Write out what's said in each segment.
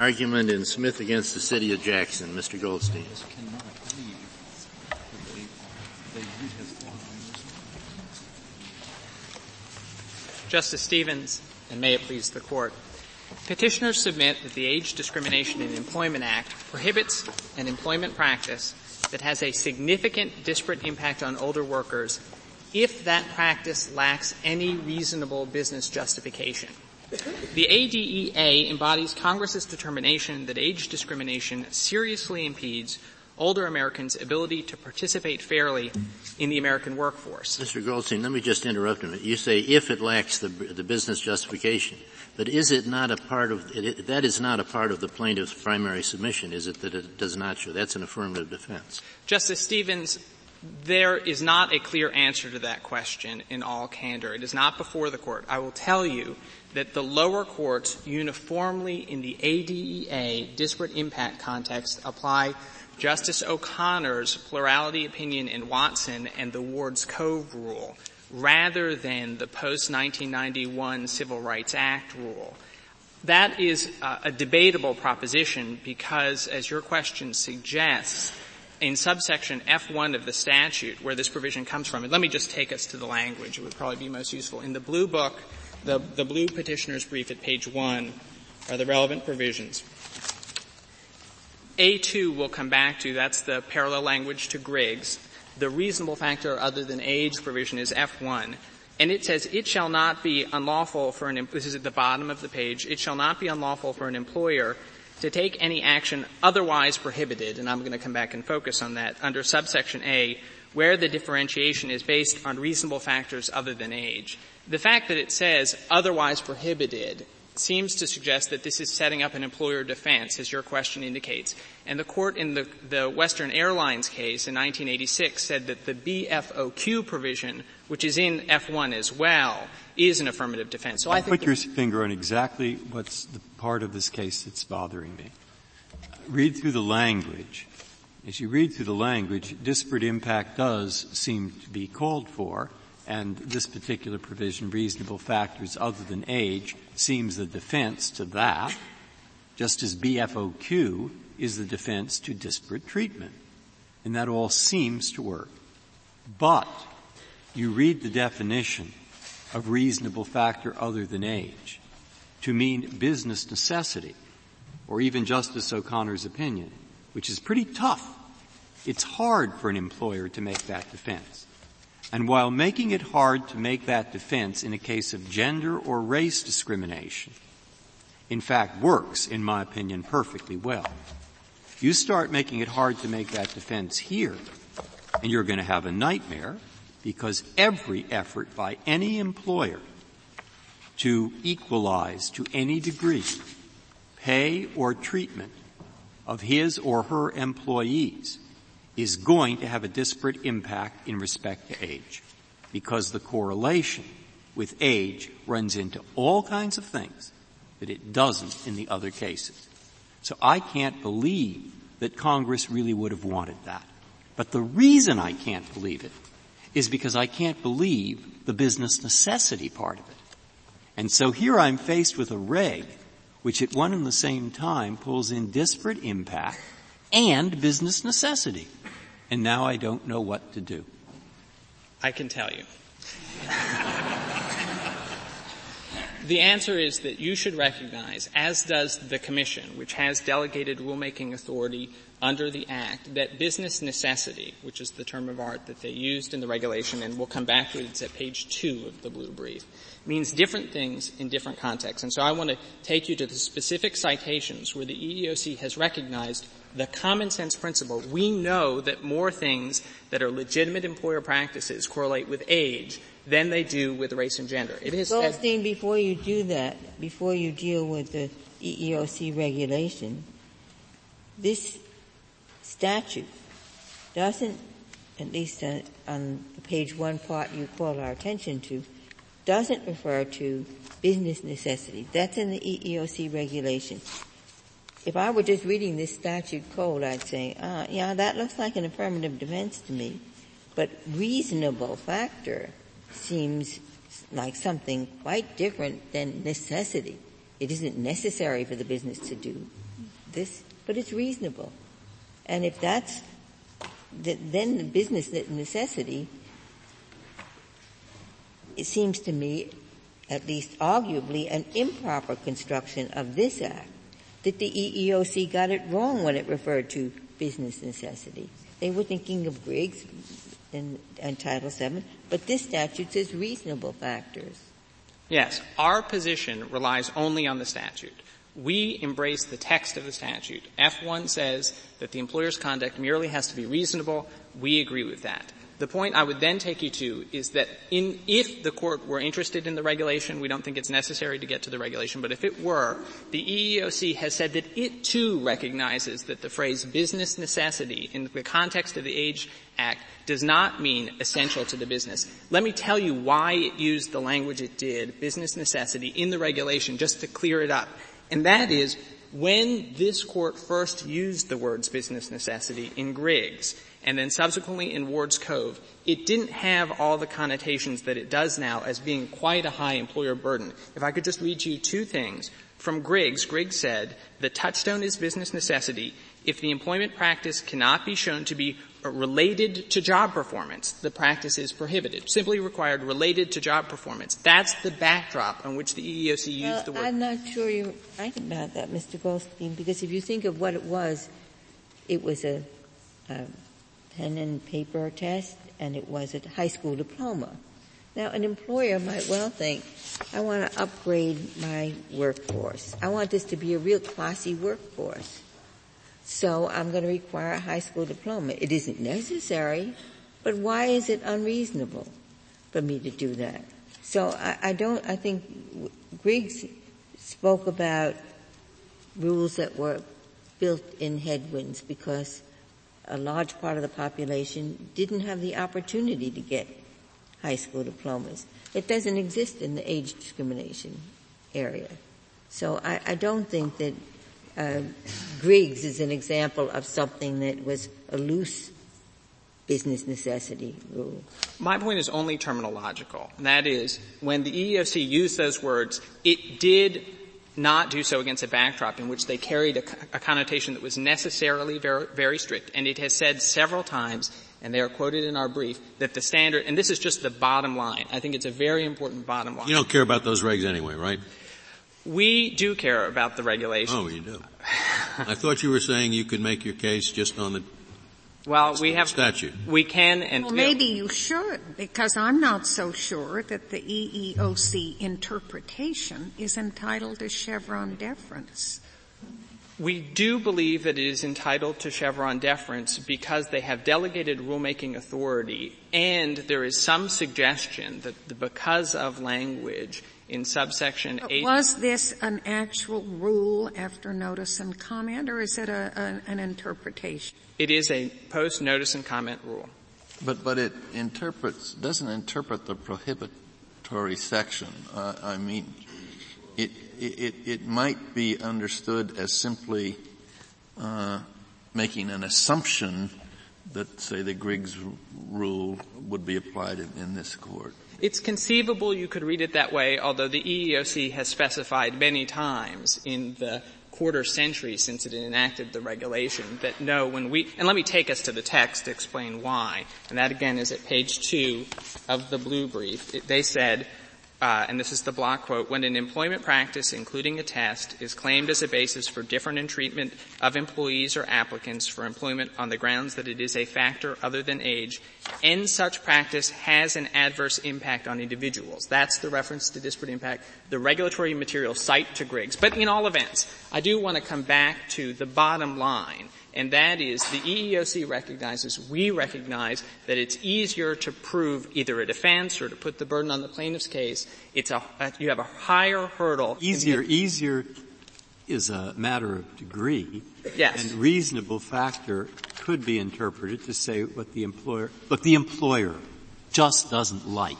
Argument in Smith against the City of Jackson. Mr. Goldstein. Justice Stevens, and may it please the Court. Petitioners submit that the Age Discrimination in Employment Act prohibits an employment practice that has a significant disparate impact on older workers if that practice lacks any reasonable business justification. The ADEA embodies Congress's determination that age discrimination seriously impedes older Americans' ability to participate fairly in the American workforce. Mr. Goldstein, let me just interrupt a minute. You say if it lacks the, the business justification, but is it not a part of, it, that is not a part of the plaintiff's primary submission, is it that it does not show? That's an affirmative defense. Justice Stevens, there is not a clear answer to that question in all candor. It is not before the court. I will tell you that the lower courts uniformly in the ADEA disparate impact context apply Justice O'Connor's plurality opinion in Watson and the Ward's Cove rule rather than the post-1991 Civil Rights Act rule. That is uh, a debatable proposition because, as your question suggests, in subsection F1 of the statute where this provision comes from, and let me just take us to the language, it would probably be most useful. In the blue book, the, the blue petitioner's brief at page 1 are the relevant provisions. A2 we'll come back to, that's the parallel language to Griggs. The reasonable factor other than age provision is F1. And it says, it shall not be unlawful for an, this is at the bottom of the page, it shall not be unlawful for an employer to take any action otherwise prohibited, and I'm going to come back and focus on that, under subsection A, where the differentiation is based on reasonable factors other than age. The fact that it says otherwise prohibited seems to suggest that this is setting up an employer defense, as your question indicates. And the court in the, the Western Airlines case in 1986 said that the BFOQ provision, which is in F1 as well, is an affirmative defense. So I think put your finger on exactly what's the part of this case that's bothering me. Read through the language. As you read through the language, disparate impact does seem to be called for, and this particular provision, reasonable factors other than age, seems the defense to that, just as BFOQ is the defense to disparate treatment. And that all seems to work. But you read the definition of reasonable factor other than age to mean business necessity, or even Justice O'Connor's opinion, which is pretty tough. It's hard for an employer to make that defense. And while making it hard to make that defense in a case of gender or race discrimination, in fact works, in my opinion, perfectly well. You start making it hard to make that defense here, and you're going to have a nightmare because every effort by any employer to equalize to any degree pay or treatment of his or her employees is going to have a disparate impact in respect to age because the correlation with age runs into all kinds of things that it doesn't in the other cases. So I can't believe that Congress really would have wanted that. But the reason I can't believe it is because I can't believe the business necessity part of it. And so here I'm faced with a reg which at one and the same time pulls in disparate impact and business necessity. And now I don't know what to do. I can tell you. the answer is that you should recognize, as does the Commission, which has delegated rulemaking authority under the Act, that business necessity, which is the term of art that they used in the regulation, and we'll come back to it, it's at page two of the blue brief, means different things in different contexts. And so I want to take you to the specific citations where the EEOC has recognized the common sense principle. We know that more things that are legitimate employer practices correlate with age than they do with race and gender. It is Goldstein, before you do that, before you deal with the EEOC regulation, this statute doesn't, at least uh, on the page one part you call our attention to, doesn't refer to business necessity. That's in the EEOC regulation. If I were just reading this statute code, I'd say, uh, yeah, that looks like an affirmative defense to me. But reasonable factor seems like something quite different than necessity. it isn't necessary for the business to do this, but it's reasonable. And if that's, then the business necessity, it seems to me, at least arguably, an improper construction of this act, that the EEOC got it wrong when it referred to business necessity. They were thinking of Griggs and, in Title VII, but this statute says reasonable factors. Yes, our position relies only on the statute. We embrace the text of the statute. F1 says that the employer's conduct merely has to be reasonable. We agree with that. The point I would then take you to is that in, if the court were interested in the regulation, we don't think it's necessary to get to the regulation, but if it were, the EEOC has said that it too recognizes that the phrase business necessity in the context of the Age Act does not mean essential to the business. Let me tell you why it used the language it did, business necessity, in the regulation, just to clear it up. And that is, when this court first used the words business necessity in Griggs, and then subsequently in Ward's Cove, it didn't have all the connotations that it does now as being quite a high employer burden. If I could just read you two things. From Griggs, Griggs said, the touchstone is business necessity if the employment practice cannot be shown to be related to job performance, the practice is prohibited. Simply required related to job performance. That's the backdrop on which the EEOC used well, the word. I'm not sure you're right about that, Mr. Goldstein, because if you think of what it was, it was a, a pen and paper test, and it was a high school diploma. Now, an employer might well think, I want to upgrade my workforce. I want this to be a real classy workforce. So I'm going to require a high school diploma. It isn't necessary, but why is it unreasonable for me to do that? So I, I don't, I think Griggs spoke about rules that were built in headwinds because a large part of the population didn't have the opportunity to get high school diplomas. It doesn't exist in the age discrimination area. So I, I don't think that uh, Griggs is an example of something that was a loose business necessity rule. My point is only terminological. And that is, when the EEOC used those words, it did not do so against a backdrop in which they carried a, a connotation that was necessarily very, very strict. And it has said several times, and they are quoted in our brief, that the standard, and this is just the bottom line. I think it's a very important bottom line. You don't care about those regs anyway, right? We do care about the regulation. Oh, you do. I thought you were saying you could make your case just on the well, we have statute. We can and well, maybe you should, because I'm not so sure that the EEOC interpretation is entitled to Chevron deference. We do believe that it is entitled to Chevron deference because they have delegated rulemaking authority and there is some suggestion that the, because of language in subsection but 8. Was this an actual rule after notice and comment, or is it a, a, an interpretation? It is a post notice and comment rule. But but it interprets doesn't interpret the prohibitory section. Uh, I mean, it, it it might be understood as simply uh, making an assumption that, say, the Griggs rule would be applied in, in this court. It's conceivable you could read it that way, although the EEOC has specified many times in the quarter century since it enacted the regulation that no, when we, and let me take us to the text to explain why. And that again is at page two of the blue brief. It, they said, uh, and this is the block quote, when an employment practice, including a test, is claimed as a basis for different treatment of employees or applicants for employment on the grounds that it is a factor other than age, and such practice has an adverse impact on individuals. That's the reference to disparate impact. The regulatory material cite to Griggs. But in all events, I do want to come back to the bottom line and that is the EEOC recognizes, we recognize that it's easier to prove either a defense or to put the burden on the plaintiff's case. It's a, uh, you have a higher hurdle. Easier, easier is a matter of degree. Yes. And reasonable factor could be interpreted to say what the employer, look, the employer just doesn't like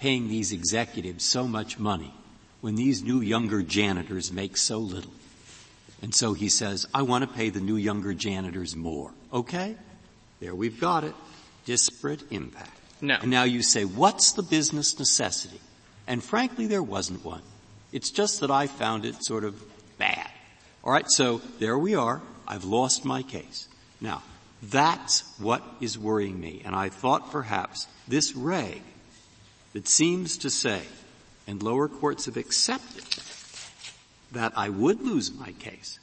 paying these executives so much money when these new younger janitors make so little. And so he says, I want to pay the new younger janitors more. Okay? There we've got it. Disparate impact. No. And now you say, what's the business necessity? And frankly, there wasn't one. It's just that I found it sort of bad. All right, so there we are. I've lost my case. Now, that's what is worrying me. And I thought perhaps this reg that seems to say, and lower courts have accepted, that I would lose my case,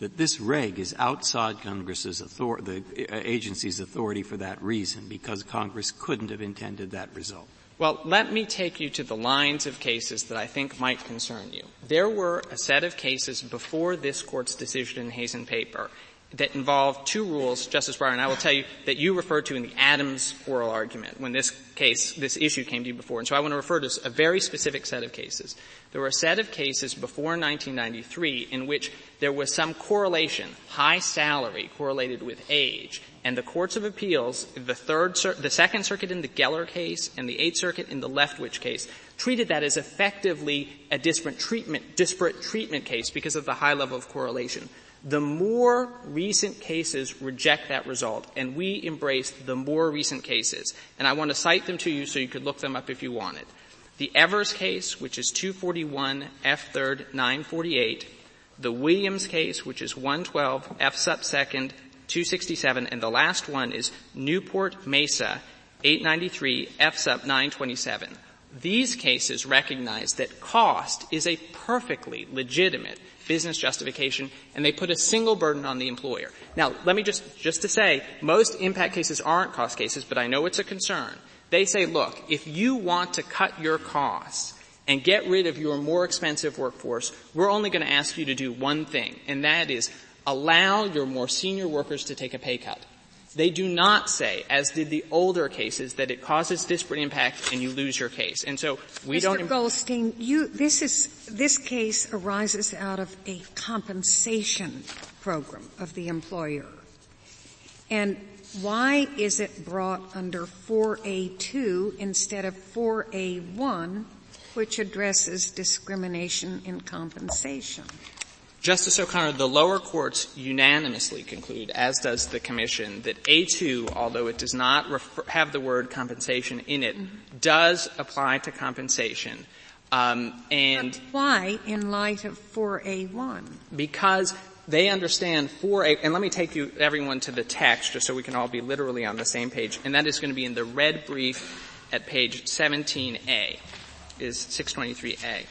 that this reg is outside Congress's authority, the agency's authority for that reason, because Congress couldn't have intended that result. Well, let me take you to the lines of cases that I think might concern you. There were a set of cases before this court's decision in Hazen paper that involve two rules, Justice Breyer, and I will tell you that you referred to in the Adams oral argument when this case, this issue came to you before. And so I want to refer to a very specific set of cases. There were a set of cases before 1993 in which there was some correlation, high salary correlated with age, and the courts of appeals, the third, the second circuit in the Geller case and the eighth circuit in the Leftwich case, treated that as effectively a disparate treatment, disparate treatment case because of the high level of correlation. The more recent cases reject that result, and we embrace the more recent cases. And I want to cite them to you so you could look them up if you wanted. The Evers case, which is 241 F 3rd 948, the Williams case, which is 112 F sub 2nd 267, and the last one is Newport Mesa 893 F sub 927. These cases recognize that cost is a perfectly legitimate business justification, and they put a single burden on the employer. Now, let me just, just to say, most impact cases aren't cost cases, but I know it's a concern. They say, look, if you want to cut your costs and get rid of your more expensive workforce, we're only going to ask you to do one thing, and that is allow your more senior workers to take a pay cut. They do not say, as did the older cases, that it causes disparate impact and you lose your case. And so we Mr. don't. Mr. Goldstein, you, this is, this case arises out of a compensation program of the employer. And why is it brought under 4A2 instead of 4A1, which addresses discrimination in compensation? Justice O'Connor, the lower courts unanimously conclude, as does the Commission, that A2, although it does not refer, have the word compensation in it, mm-hmm. does apply to compensation. Um, and but why, in light of 4A1? Because they understand 4A, and let me take you everyone to the text, just so we can all be literally on the same page, and that is going to be in the red brief at page 17A, is 623A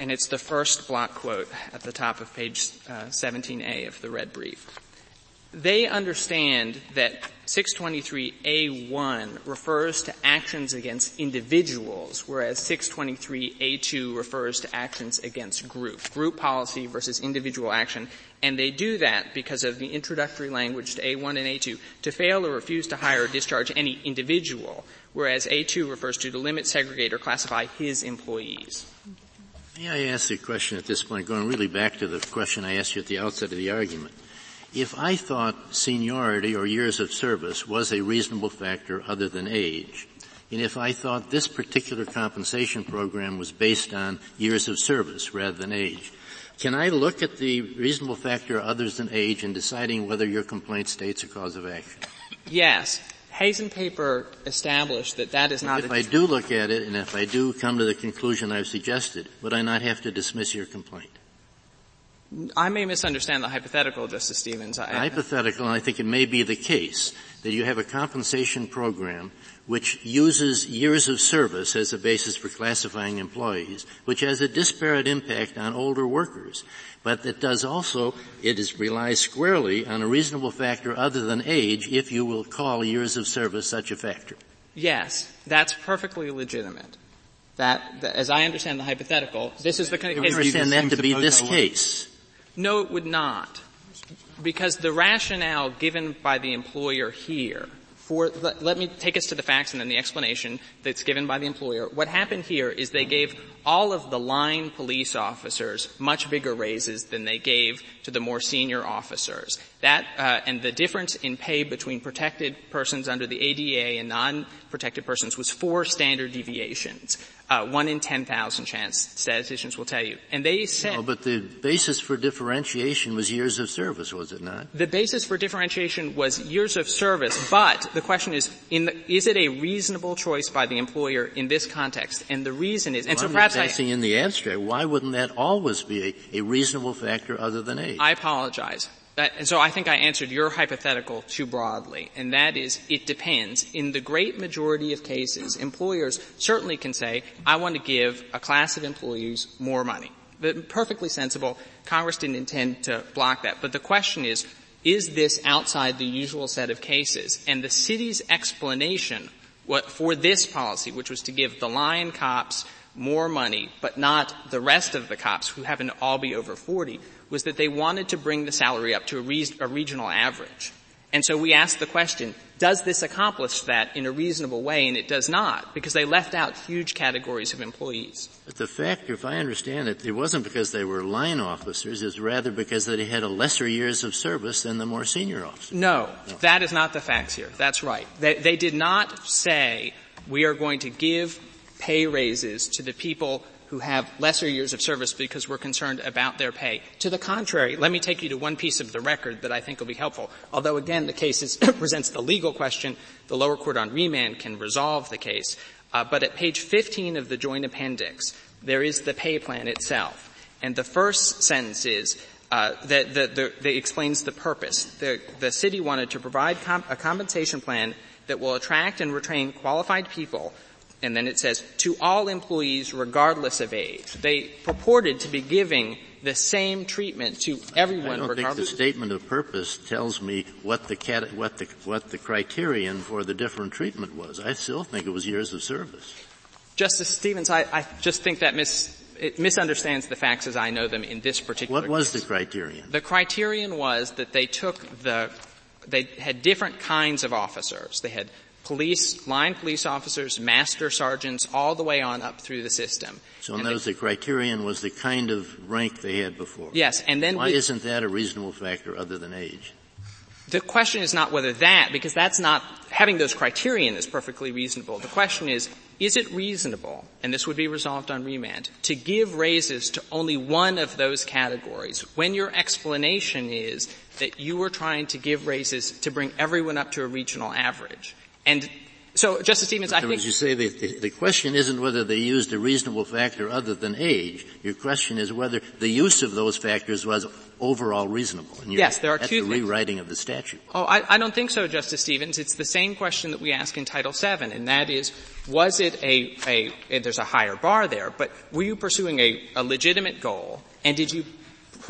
and it's the first block quote at the top of page uh, 17A of the red brief. They understand that 623A1 refers to actions against individuals, whereas 623A2 refers to actions against group, group policy versus individual action, and they do that because of the introductory language to A1 and A2 to fail or refuse to hire or discharge any individual, whereas A2 refers to to limit, segregate, or classify his employees. May I ask a question at this point, going really back to the question I asked you at the outset of the argument? If I thought seniority or years of service was a reasonable factor other than age, and if I thought this particular compensation program was based on years of service rather than age, can I look at the reasonable factor other than age in deciding whether your complaint states a cause of action? Yes. Hazen paper established that that is not. If I do look at it, and if I do come to the conclusion I've suggested, would I not have to dismiss your complaint? I may misunderstand the hypothetical, Justice Stevens. I, hypothetical, and I think it may be the case that you have a compensation program which uses years of service as a basis for classifying employees, which has a disparate impact on older workers. But it does also, it is, relies squarely on a reasonable factor other than age if you will call years of service such a factor. Yes, that's perfectly legitimate. That, that as I understand the hypothetical, this is the kind of case. understand that to be this case. No, it would not. Because the rationale given by the employer here for, let, let, me take us to the facts and then the explanation that's given by the employer. What happened here is they gave all of the line police officers much bigger raises than they gave to the more senior officers. That, uh, and the difference in pay between protected persons under the ADA and non-protected persons was four standard deviations uh, one in 10,000 chance, statisticians will tell you. And they said... No, but the basis for differentiation was years of service, was it not? The basis for differentiation was years of service, but the question is, the, is it a reasonable choice by the employer in this context? And the reason is, and well, so perhaps I, in the abstract, why wouldn't that always be a, a reasonable factor other than age? I apologize. That, and so I think I answered your hypothetical too broadly, and that is, it depends. In the great majority of cases, employers certainly can say, I want to give a class of employees more money. But perfectly sensible. Congress didn't intend to block that. But the question is, is this outside the usual set of cases? And the city's explanation what, for this policy, which was to give the Lyon cops more money, but not the rest of the cops who happen to all be over 40, was that they wanted to bring the salary up to a, re- a regional average. And so we asked the question, does this accomplish that in a reasonable way? And it does not, because they left out huge categories of employees. But the factor, if I understand it, it wasn't because they were line officers, it's rather because they had a lesser years of service than the more senior officers. No, no. that is not the facts here. That's right. They, they did not say, we are going to give pay raises to the people who have lesser years of service because we're concerned about their pay. To the contrary, let me take you to one piece of the record that I think will be helpful. Although again, the case is, presents the legal question, the lower court on remand can resolve the case. Uh, but at page 15 of the joint appendix, there is the pay plan itself. And the first sentence is, uh, that, that, explains the purpose. The, the city wanted to provide com- a compensation plan that will attract and retain qualified people and then it says, to all employees regardless of age. They purported to be giving the same treatment to everyone I don't regardless. think the statement of purpose tells me what the, cat, what the, what the criterion for the different treatment was. I still think it was years of service. Justice Stevens, I, I just think that mis, it misunderstands the facts as I know them in this particular What was case. the criterion? The criterion was that they took the, they had different kinds of officers. They had police, line police officers, master sergeants, all the way on up through the system. So and the criterion was the kind of rank they had before. Yes, and then why we, isn't that a reasonable factor other than age? The question is not whether that, because that's not having those criterion is perfectly reasonable. The question is, is it reasonable, and this would be resolved on remand, to give raises to only one of those categories when your explanation is that you were trying to give raises to bring everyone up to a regional average? And so, Justice Stevens, I think. As you say, the, the, the, question isn't whether they used a reasonable factor other than age. Your question is whether the use of those factors was overall reasonable. yes, there are that's two the things. rewriting of the statute. Oh, I, I, don't think so, Justice Stevens. It's the same question that we ask in Title VII, and that is, was it a, a, a there's a higher bar there, but were you pursuing a, a legitimate goal, and did you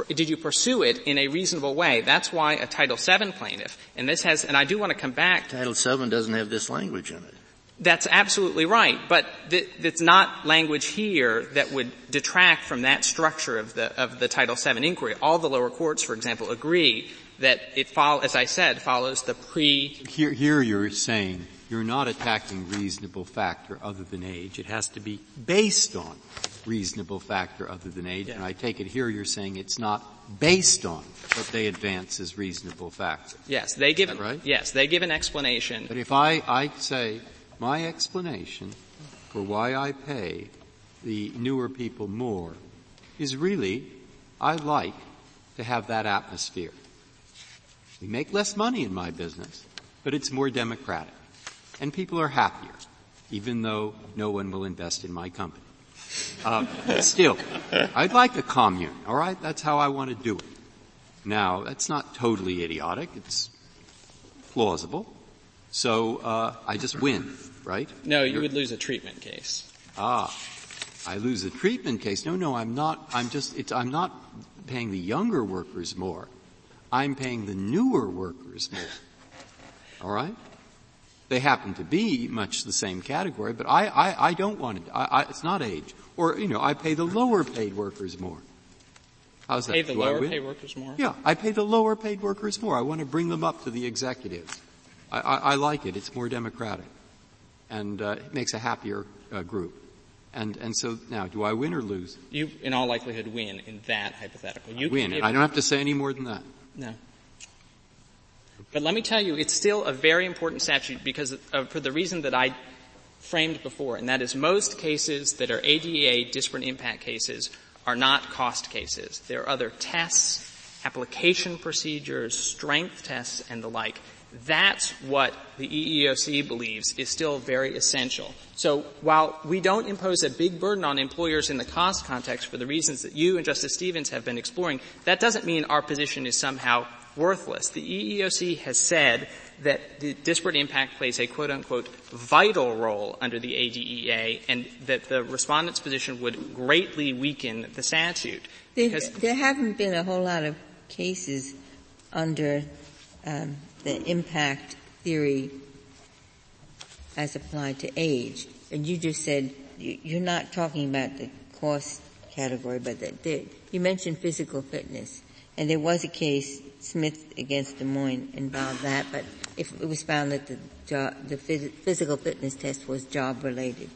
did you pursue it in a reasonable way? That's why a Title VII plaintiff, and this has, and I do want to come back. Title VII doesn't have this language in it. That's absolutely right, but th- it's not language here that would detract from that structure of the of the Title VII inquiry. All the lower courts, for example, agree that it follow, as I said, follows the pre. Here, here you're saying you're not attacking reasonable factor other than age. It has to be based on reasonable factor other than age. Yeah. And I take it here you're saying it's not based on what they advance as reasonable factor. Yes, they give, right? yes, they give an explanation. But if I, I say my explanation for why I pay the newer people more is really, I like to have that atmosphere. We make less money in my business, but it's more democratic. And people are happier, even though no one will invest in my company. Uh, still, I'd like a commune, alright? That's how I want to do it. Now, that's not totally idiotic, it's plausible. So, uh, I just win, right? No, you You're, would lose a treatment case. Ah. I lose a treatment case. No, no, I'm not, I'm just, I'm not paying the younger workers more. I'm paying the newer workers more. Alright? They happen to be much the same category, but I, I, I don't want it. I, I, it's not age. Or, you know, I pay the lower paid workers more. How's that? Pay the Do lower paid workers more? Yeah, I pay the lower paid workers more. I want to bring them up to the executives. I, I, I like it. It's more democratic. And, uh, it makes a happier, uh, group. And, and so now, do I win or lose? You, in all likelihood, win in that hypothetical. You win. I don't have to say any more than that. No. But let me tell you, it's still a very important statute because of, uh, for the reason that I framed before, and that is most cases that are ADA disparate impact cases are not cost cases. There are other tests, application procedures, strength tests, and the like That's what the EEOC believes is still very essential. So while we don't impose a big burden on employers in the cost context for the reasons that you and Justice Stevens have been exploring, that doesn't mean our position is somehow worthless. The EEOC has said that the disparate impact plays a quote unquote vital role under the ADEA and that the respondent's position would greatly weaken the statute. There, there haven't been a whole lot of cases under um, the impact theory as applied to age. And you just said you're not talking about the cost category, but the, the, you mentioned physical fitness. And there was a case, Smith against Des Moines, involved that, but if it was found that the, the phys- physical fitness test was job related.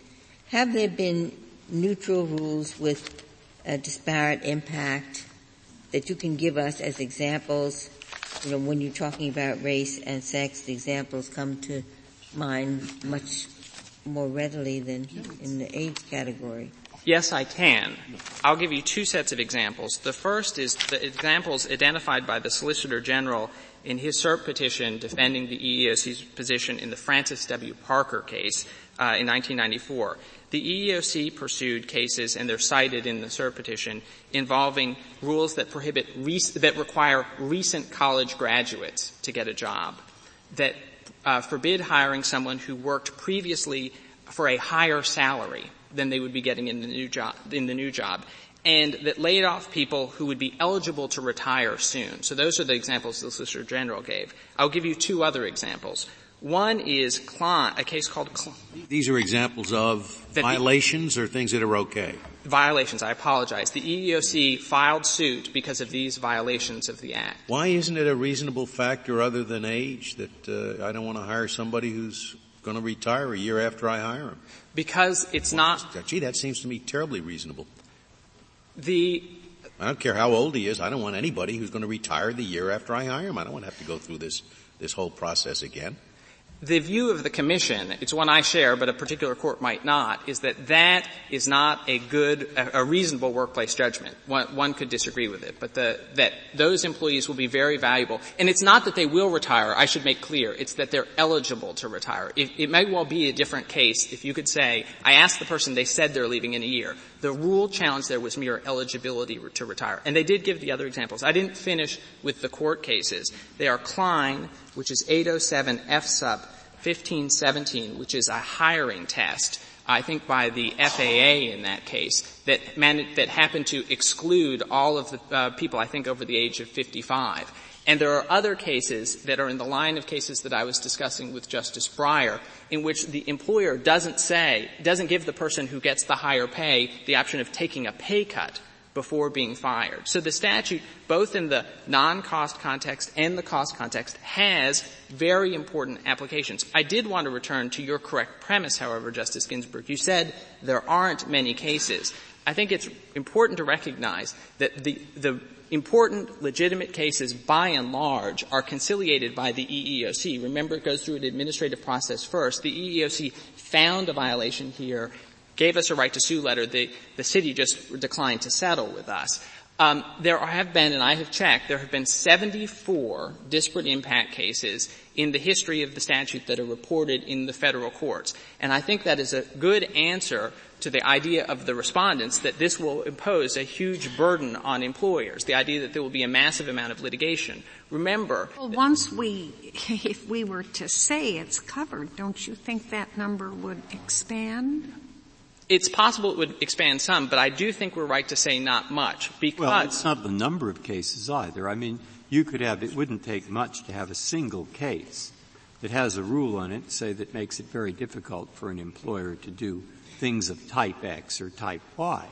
Have there been neutral rules with a disparate impact that you can give us as examples? You know, when you're talking about race and sex, the examples come to mind much more readily than in the age category. Yes, I can. I'll give you two sets of examples. The first is the examples identified by the Solicitor General in his cert petition defending the EEOC's position in the Francis W. Parker case uh, in 1994. The EEOC pursued cases, and they're cited in the cert petition, involving rules that prohibit that require recent college graduates to get a job, that uh, forbid hiring someone who worked previously for a higher salary than they would be getting in the new job, in the new job. And that laid off people who would be eligible to retire soon. So those are the examples the Solicitor General gave. I'll give you two other examples. One is Klein, a case called Klein. These are examples of violations the, or things that are okay? Violations, I apologize. The EEOC filed suit because of these violations of the Act. Why isn't it a reasonable factor other than age that uh, I don't want to hire somebody who's going to retire a year after I hire him? Because it's not. Gee, that seems to me terribly reasonable. The I don't care how old he is. I don't want anybody who's going to retire the year after I hire him. I don't want to have to go through this this whole process again the view of the commission, it's one I share, but a particular court might not, is that that is not a good, a, reasonable workplace judgment. One, one, could disagree with it, but the, that those employees will be very valuable. And it's not that they will retire, I should make clear, it's that they're eligible to retire. It, it may well be a different case if you could say, I asked the person, they said they're leaving in a year. The rule challenge there was mere eligibility to retire. And they did give the other examples. I didn't finish with the court cases. They are Klein, which is 807 F sub 1517, which is a hiring test, I think by the FAA in that case, that, that happened to exclude all of the uh, people, I think, over the age of 55. And there are other cases that are in the line of cases that I was discussing with Justice Breyer, in which the employer doesn't say, doesn't give the person who gets the higher pay the option of taking a pay cut before being fired. So the statute, both in the non-cost context and the cost context, has very important applications. I did want to return to your correct premise, however, Justice Ginsburg. You said there aren't many cases. I think it's important to recognize that the, the important legitimate cases by and large are conciliated by the EEOC. Remember it goes through an administrative process first. The EEOC found a violation here gave us a right to sue letter. The, the city just declined to settle with us. Um, there have been, and I have checked, there have been 74 disparate impact cases in the history of the statute that are reported in the federal courts. And I think that is a good answer to the idea of the respondents that this will impose a huge burden on employers, the idea that there will be a massive amount of litigation. Remember. Well, once we, if we were to say it's covered, don't you think that number would expand? It's possible it would expand some, but I do think we're right to say not much because. Well, it's not the number of cases either. I mean, you could have, it wouldn't take much to have a single case that has a rule on it, say that makes it very difficult for an employer to do things of type X or type Y.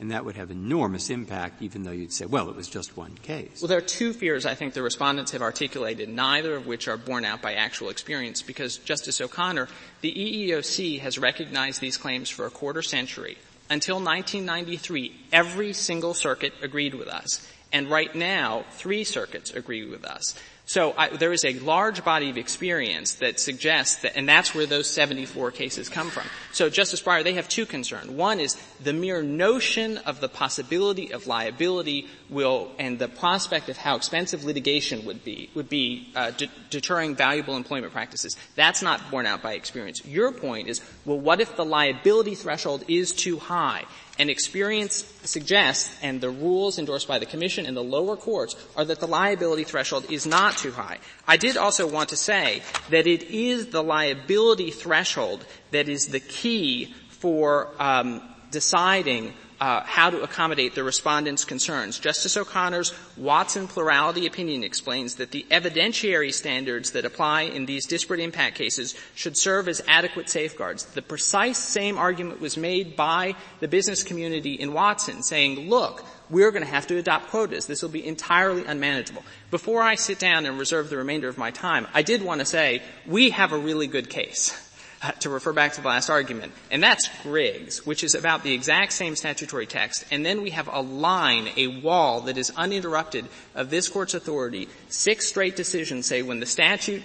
And that would have enormous impact even though you'd say, well, it was just one case. Well, there are two fears I think the respondents have articulated, neither of which are borne out by actual experience because Justice O'Connor, the EEOC has recognized these claims for a quarter century. Until 1993, every single circuit agreed with us. And right now, three circuits agree with us. So I, there is a large body of experience that suggests that, and that's where those 74 cases come from. So Justice Breyer, they have two concerns. One is the mere notion of the possibility of liability will, and the prospect of how expensive litigation would be, would be uh, de- deterring valuable employment practices. That's not borne out by experience. Your point is, well, what if the liability threshold is too high? And experience suggests, and the rules endorsed by the Commission and the lower courts, are that the liability threshold is not too high. I did also want to say that it is the liability threshold that is the key for um, deciding uh, how to accommodate the respondents' concerns. Justice O'Connor's Watson plurality opinion explains that the evidentiary standards that apply in these disparate impact cases should serve as adequate safeguards. The precise same argument was made by the business community in Watson, saying, "Look, we're going to have to adopt quotas. This will be entirely unmanageable." Before I sit down and reserve the remainder of my time, I did want to say we have a really good case. Uh, to refer back to the last argument, and that's Griggs, which is about the exact same statutory text, and then we have a line, a wall that is uninterrupted of this court's authority. Six straight decisions say when the statute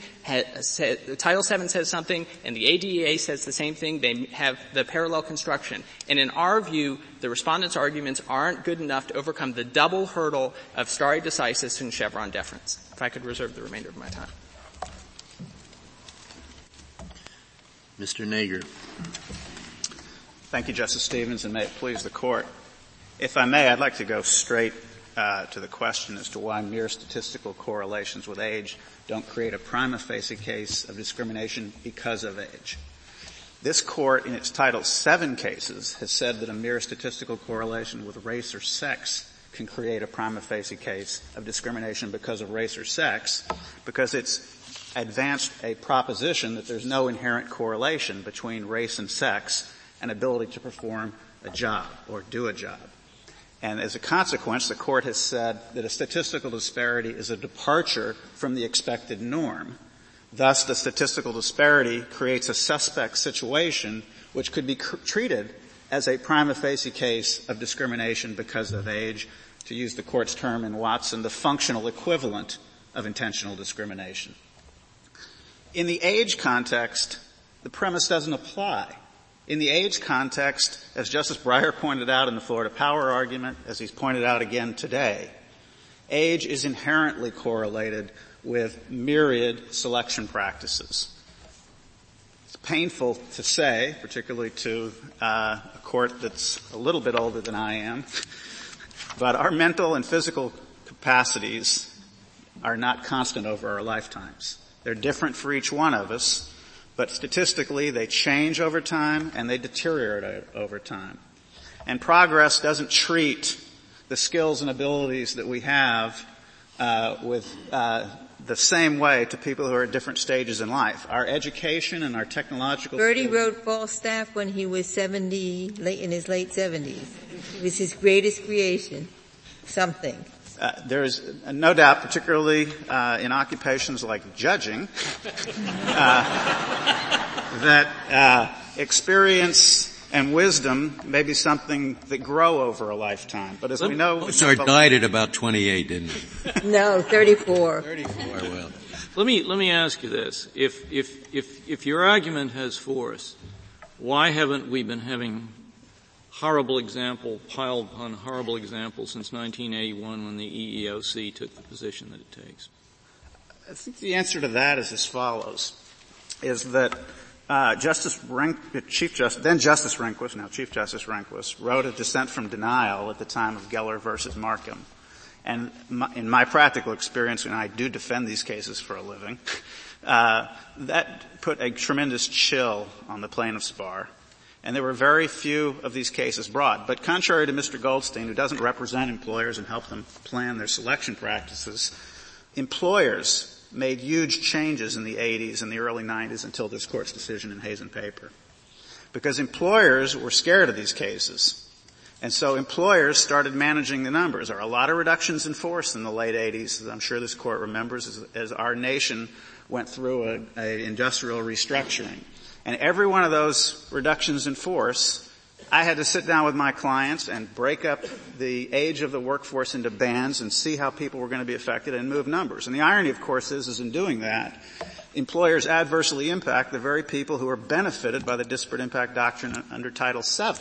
said, Title VII says something and the ADEA says the same thing, they have the parallel construction. And in our view, the respondents' arguments aren't good enough to overcome the double hurdle of stare decisis and Chevron deference. If I could reserve the remainder of my time. Mr. Nager. Thank you, Justice Stevens, and may it please the Court. If I may, I'd like to go straight uh, to the question as to why mere statistical correlations with age don't create a prima facie case of discrimination because of age. This court, in its Title VII cases, has said that a mere statistical correlation with race or sex can create a prima facie case of discrimination because of race or sex, because it's advanced a proposition that there's no inherent correlation between race and sex and ability to perform a job or do a job. And as a consequence, the court has said that a statistical disparity is a departure from the expected norm. Thus, the statistical disparity creates a suspect situation which could be cr- treated as a prima facie case of discrimination because of age, to use the court's term in Watson, the functional equivalent of intentional discrimination. In the age context, the premise doesn't apply. In the age context, as Justice Breyer pointed out in the Florida Power argument, as he's pointed out again today, age is inherently correlated with myriad selection practices. It's painful to say, particularly to uh, a court that's a little bit older than I am, but our mental and physical capacities are not constant over our lifetimes. They're different for each one of us, but statistically they change over time and they deteriorate over time. And progress doesn't treat the skills and abilities that we have uh, with uh, the same way to people who are at different stages in life. Our education and our technological. Verdi skills. wrote Falstaff when he was 70, late in his late 70s. It was his greatest creation. Something. Uh, there is no doubt, particularly uh, in occupations like judging, uh, that uh, experience and wisdom may be something that grow over a lifetime. But as Let, we know, Mozart died at about 28, didn't he? no, 34. 34. Well, let me let me ask you this: if if if if your argument has force, why haven't we been having horrible example piled upon horrible example since 1981 when the EEOC took the position that it takes? I think the answer to that is as follows, is that uh, Justice Renk, Chief Justice, then Justice Rehnquist, now Chief Justice Rehnquist, wrote a dissent from denial at the time of Geller versus Markham. And my, in my practical experience, and I do defend these cases for a living, uh, that put a tremendous chill on the plaintiff's bar and there were very few of these cases brought. But contrary to Mr. Goldstein, who doesn't represent employers and help them plan their selection practices, employers made huge changes in the 80s and the early 90s until this court's decision in Hazen paper. Because employers were scared of these cases. And so employers started managing the numbers. There are a lot of reductions in force in the late 80s, as I'm sure this court remembers, as, as our nation went through an industrial restructuring. And every one of those reductions in force I had to sit down with my clients and break up the age of the workforce into bands and see how people were going to be affected and move numbers. And the irony, of course, is, is in doing that, employers adversely impact the very people who are benefited by the disparate impact doctrine under Title VII.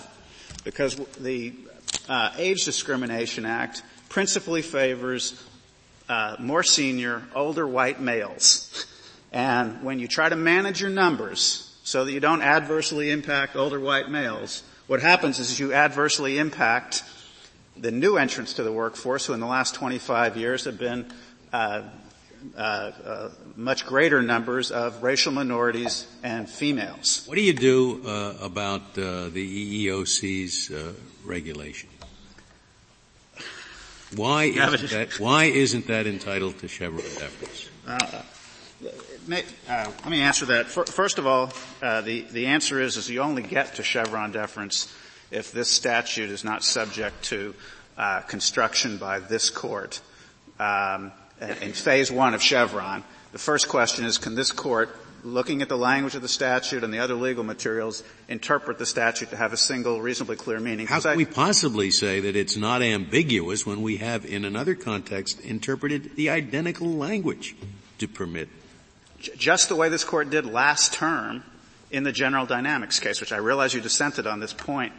Because the uh, Age Discrimination Act principally favors uh, more senior, older white males. And when you try to manage your numbers so that you don't adversely impact older white males, what happens is you adversely impact the new entrants to the workforce who in the last 25 years have been uh, uh, uh, much greater numbers of racial minorities and females. What do you do uh, about uh, the EEOC's uh, regulation? Why isn't that, why isn't that entitled to Chevron deference? May, uh, let me answer that. First of all, uh, the, the answer is, is you only get to Chevron deference if this statute is not subject to uh, construction by this court. Um, in phase one of Chevron, the first question is, can this court, looking at the language of the statute and the other legal materials, interpret the statute to have a single, reasonably clear meaning? How can I, we possibly say that it's not ambiguous when we have, in another context, interpreted the identical language to permit just the way this court did last term in the General Dynamics case, which I realize you dissented on this point,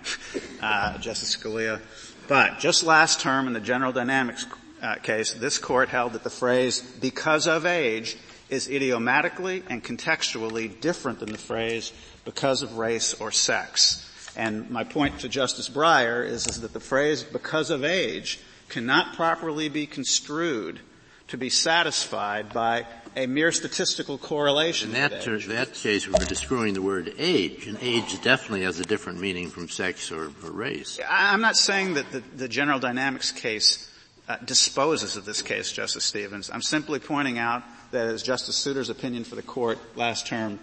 uh, Justice Scalia. But just last term in the General Dynamics uh, case, this court held that the phrase "because of age" is idiomatically and contextually different than the phrase "because of race or sex." And my point to Justice Breyer is, is that the phrase "because of age" cannot properly be construed to be satisfied by a mere statistical correlation. In that, ter- that case, we were destroying the word age, and age definitely has a different meaning from sex or, or race. I'm not saying that the, the general dynamics case uh, disposes of this case, Justice Stevens. I'm simply pointing out that as Justice Souter's opinion for the court last term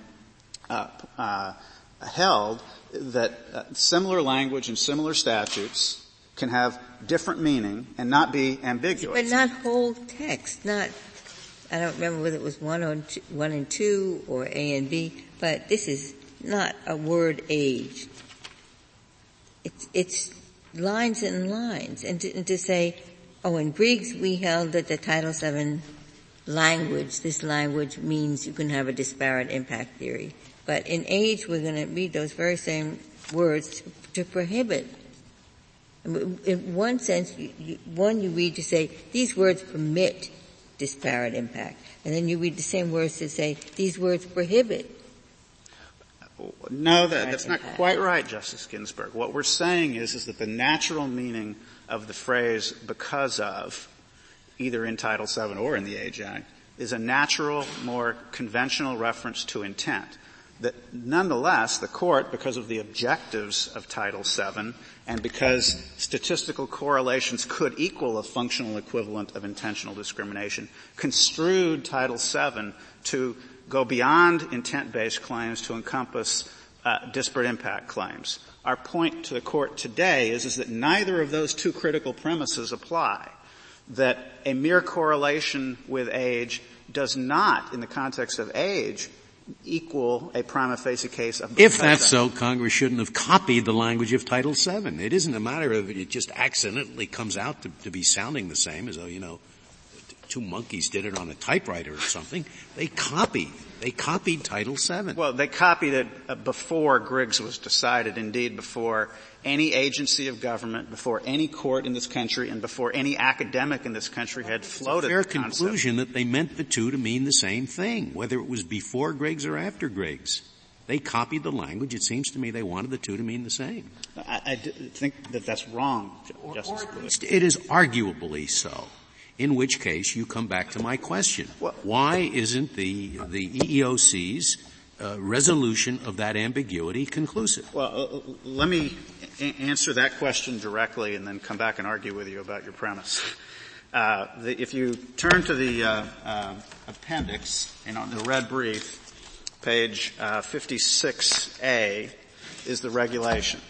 uh, uh, held, that uh, similar language and similar statutes can have different meaning and not be ambiguous. But not whole text, not I don't remember whether it was one, two, one and two or A and B, but this is not a word age. It's, it's lines and lines. And to, and to say, oh, in Griggs we held that the Title VII language, this language means you can have a disparate impact theory. But in age we're going to read those very same words to, to prohibit. In one sense, you, you, one you read to say, these words permit disparate impact. And then you read the same words to say, these words prohibit. No, that, that's not quite right, Justice Ginsburg. What we're saying is, is that the natural meaning of the phrase because of, either in Title VII or in the Age Act, is a natural, more conventional reference to intent that nonetheless the court, because of the objectives of Title VII, and because statistical correlations could equal a functional equivalent of intentional discrimination, construed Title VII to go beyond intent-based claims to encompass uh, disparate impact claims. Our point to the court today is, is that neither of those two critical premises apply. That a mere correlation with age does not, in the context of age, equal a prima facie case of If that's so, Congress shouldn't have copied the language of Title VII. It isn't a matter of it just accidentally comes out to, to be sounding the same as though, you know, two monkeys did it on a typewriter or something. They copied. They copied Title VII. Well, they copied it uh, before Griggs was decided, indeed before any agency of government, before any court in this country, and before any academic in this country had floated it's a fair conclusion that they meant the two to mean the same thing, whether it was before Griggs or after Griggs. They copied the language. It seems to me they wanted the two to mean the same. I, I think that that's wrong, Justice or, or It is arguably so. In which case, you come back to my question: Why isn't the the EEOC's uh, resolution of that ambiguity conclusive? Well, uh, let me answer that question directly and then come back and argue with you about your premise. Uh, the, if you turn to the uh, uh, appendix and on the red brief, page 56A uh, is the regulation.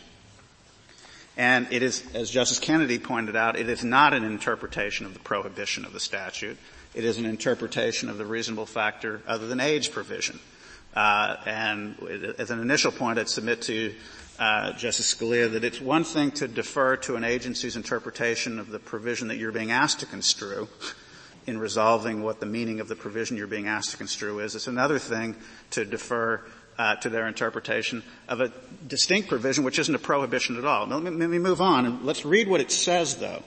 And it is, as Justice Kennedy pointed out, it is not an interpretation of the prohibition of the statute. It is an interpretation of the reasonable factor other than age provision. Uh, and as an initial point, I'd submit to uh, Justice Scalia, that it's one thing to defer to an agency's interpretation of the provision that you're being asked to construe in resolving what the meaning of the provision you're being asked to construe is. It's another thing to defer uh, to their interpretation of a distinct provision which isn't a prohibition at all. Now, let me, let me move on and let's read what it says though.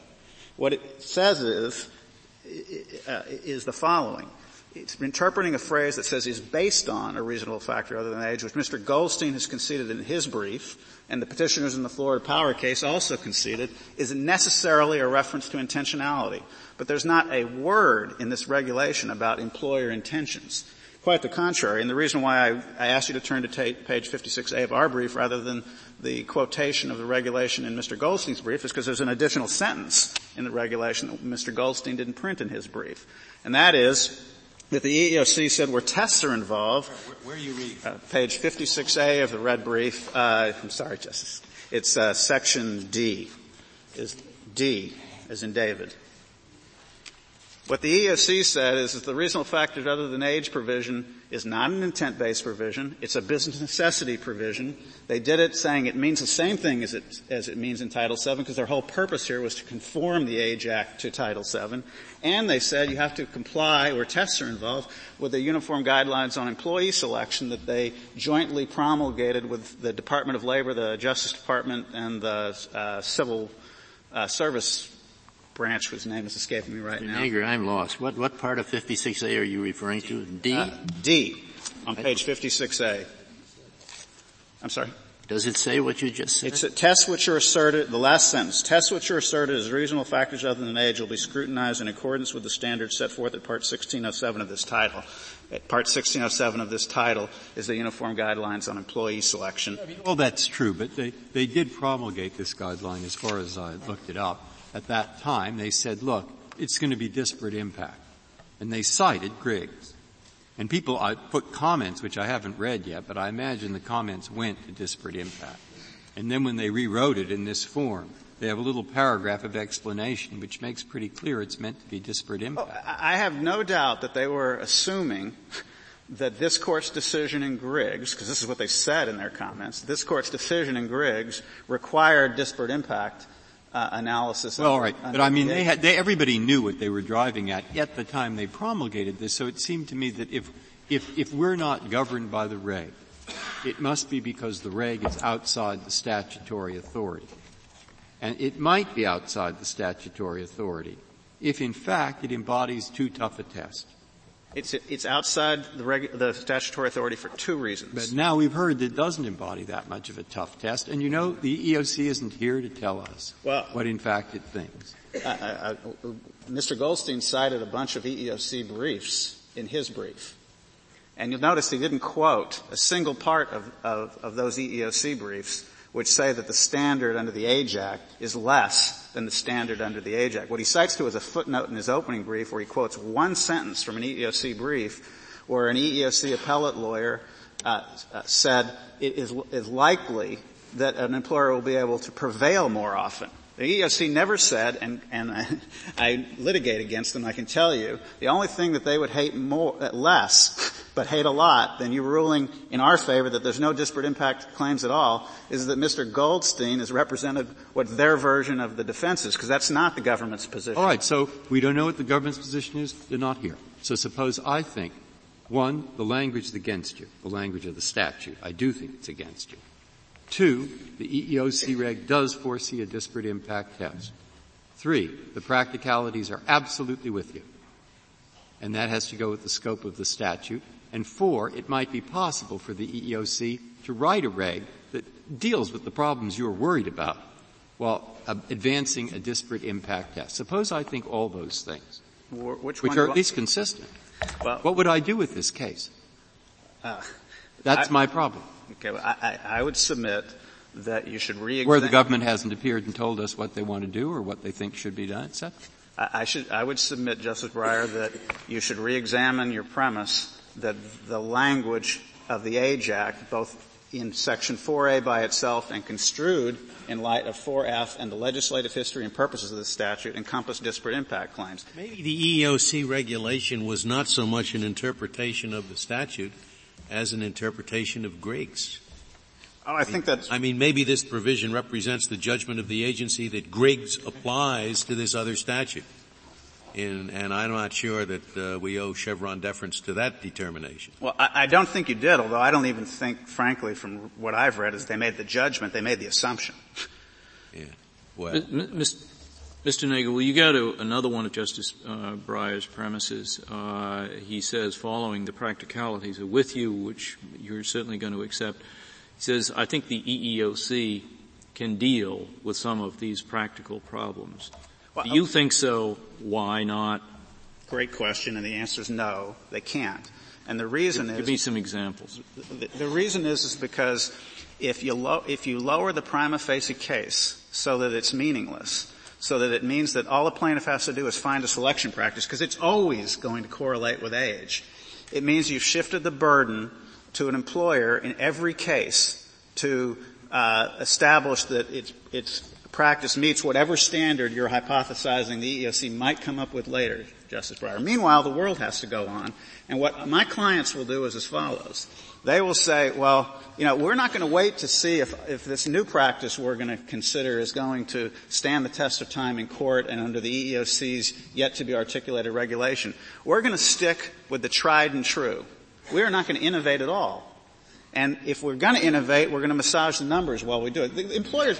What it says is, uh, is the following. It's interpreting a phrase that says is based on a reasonable factor other than age, which Mr. Goldstein has conceded in his brief, and the petitioners in the Florida Power case also conceded, is necessarily a reference to intentionality. But there's not a word in this regulation about employer intentions. Quite the contrary, and the reason why I, I asked you to turn to ta- page 56A of our brief rather than the quotation of the regulation in Mr. Goldstein's brief is because there's an additional sentence in the regulation that Mr. Goldstein didn't print in his brief. And that is that the EEOC said where tests are involved. Where, where are you reading? Uh, page 56A of the red brief. Uh, I'm sorry, Justice. It's uh, section D. Is D, as in David. What the EEOC said is that the reasonable factors other than age provision is not an intent-based provision. It's a business necessity provision. They did it saying it means the same thing as it, as it means in Title VII because their whole purpose here was to conform the Age Act to Title VII. And they said you have to comply, where tests are involved, with the uniform guidelines on employee selection that they jointly promulgated with the Department of Labor, the Justice Department, and the uh, Civil uh, Service branch whose name is escaping me right now. Nager, I'm lost. What, what part of 56A are you referring to? D? Uh, D, on page 56A. I'm sorry? Does it say what you just said? It's a, tests which are asserted, the last sentence, tests which are asserted as reasonable factors other than age will be scrutinized in accordance with the standards set forth at part 1607 of this title. At part 1607 of this title is the uniform guidelines on employee selection. I mean, all that's true, but they, they did promulgate this guideline as far as I looked it up at that time, they said, look, it's going to be disparate impact. And they cited Griggs. And people, I put comments, which I haven't read yet, but I imagine the comments went to disparate impact. And then when they rewrote it in this form, they have a little paragraph of explanation which makes pretty clear it's meant to be disparate oh, impact. Oh, I have no doubt that they were assuming that this court's decision in Griggs, because this is what they said in their comments, this court's decision in Griggs required disparate impact uh, analysis. Well, all right, but I mean, they had, they, everybody knew what they were driving at at the time they promulgated this. So it seemed to me that if if if we're not governed by the reg, it must be because the reg is outside the statutory authority, and it might be outside the statutory authority if, in fact, it embodies too tough a test. It's, it's outside the, regu- the, statutory authority for two reasons. But now we've heard that it doesn't embody that much of a tough test, and you know the EEOC isn't here to tell us well, what in fact it thinks. I, I, I, Mr. Goldstein cited a bunch of EEOC briefs in his brief. And you'll notice he didn't quote a single part of, of, of those EEOC briefs which say that the standard under the Age Act is less than the standard under the Age Act. What he cites to is a footnote in his opening brief where he quotes one sentence from an EEOC brief where an EEOC appellate lawyer uh, uh, said it is, is likely that an employer will be able to prevail more often the EEOC never said, and, and I, I, litigate against them, I can tell you, the only thing that they would hate more, less, but hate a lot than you ruling in our favor that there's no disparate impact claims at all, is that Mr. Goldstein has represented what their version of the defense is, because that's not the government's position. Alright, so we don't know what the government's position is, they're not here. So suppose I think, one, the language is against you, the language of the statute. I do think it's against you. Two, the EEOC reg does foresee a disparate impact test. Three, the practicalities are absolutely with you. And that has to go with the scope of the statute. And four, it might be possible for the EEOC to write a reg that deals with the problems you're worried about while advancing a disparate impact test. Suppose I think all those things, which, which are at least consistent. Well, what would I do with this case? Uh, That's I, my problem. Okay, well, I, I, would submit that you should re Where the government hasn't appeared and told us what they want to do or what they think should be done, etc. I, I should, I would submit, Justice Breyer, that you should re-examine your premise that the language of the Age Act, both in Section 4A by itself and construed in light of 4F and the legislative history and purposes of the statute encompass disparate impact claims. Maybe the EEOC regulation was not so much an interpretation of the statute as an interpretation of Griggs. Oh, I think that's. I mean, maybe this provision represents the judgment of the agency that Griggs applies to this other statute. And, and I'm not sure that uh, we owe Chevron deference to that determination. Well, I, I, don't think you did, although I don't even think, frankly, from what I've read, is they made the judgment, they made the assumption. Yeah. Well. Mr. Nager, will you go to another one of Justice uh, Breyer's premises? Uh, he says, following the practicalities of with you, which you're certainly going to accept, he says, I think the EEOC can deal with some of these practical problems. Well, Do you think so? Why not? Great question, and the answer is no, they can't. And the reason give, is give me some examples. The, the reason is is because if you lo- if you lower the prima facie case so that it's meaningless, so that it means that all the plaintiff has to do is find a selection practice because it's always going to correlate with age. It means you've shifted the burden to an employer in every case to uh, establish that its its practice meets whatever standard you're hypothesizing the EEOC might come up with later, Justice Breyer. Meanwhile, the world has to go on, and what my clients will do is as follows. They will say, well, you know, we're not going to wait to see if, if this new practice we're going to consider is going to stand the test of time in court and under the EEOC's yet to be articulated regulation. We're going to stick with the tried and true. We are not going to innovate at all. And if we're going to innovate, we're going to massage the numbers while we do it. The employers.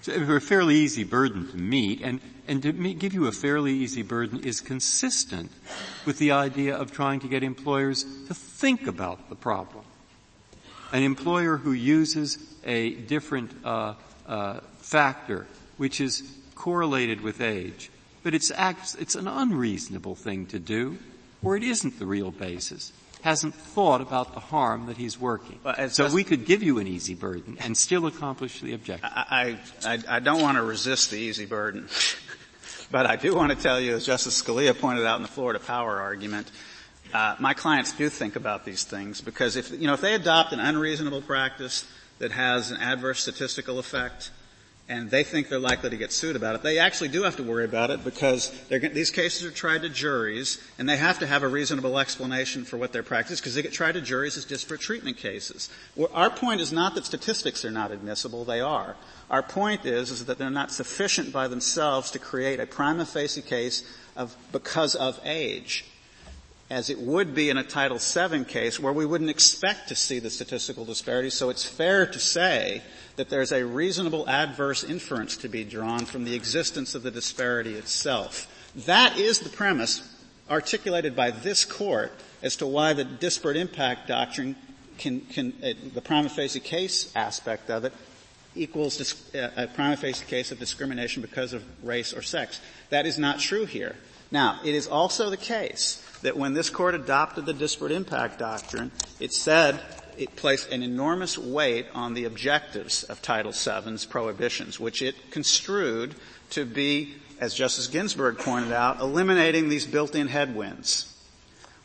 So a fairly easy burden to meet, and, and to give you a fairly easy burden is consistent with the idea of trying to get employers to think about the problem. An employer who uses a different uh, uh, factor, which is correlated with age, but it's, it's an unreasonable thing to do, or it isn't the real basis hasn't thought about the harm that he's working. Well, so we could give you an easy burden and still accomplish the objective. I, I, I don't want to resist the easy burden. But I do want to tell you, as Justice Scalia pointed out in the Florida power argument, uh, my clients do think about these things because if, you know, if they adopt an unreasonable practice that has an adverse statistical effect, and they think they're likely to get sued about it. They actually do have to worry about it because these cases are tried to juries, and they have to have a reasonable explanation for what their practice because they get tried to juries as disparate treatment cases. Our point is not that statistics are not admissible; they are. Our point is, is that they're not sufficient by themselves to create a prima facie case of because of age as it would be in a Title VII case where we wouldn't expect to see the statistical disparity. So it's fair to say that there's a reasonable adverse inference to be drawn from the existence of the disparity itself. That is the premise articulated by this court as to why the disparate impact doctrine can, can uh, the prima facie case aspect of it equals dis, uh, a prima facie case of discrimination because of race or sex. That is not true here. Now, it is also the case that when this court adopted the disparate impact doctrine, it said it placed an enormous weight on the objectives of Title VII's prohibitions, which it construed to be, as Justice Ginsburg pointed out, eliminating these built-in headwinds.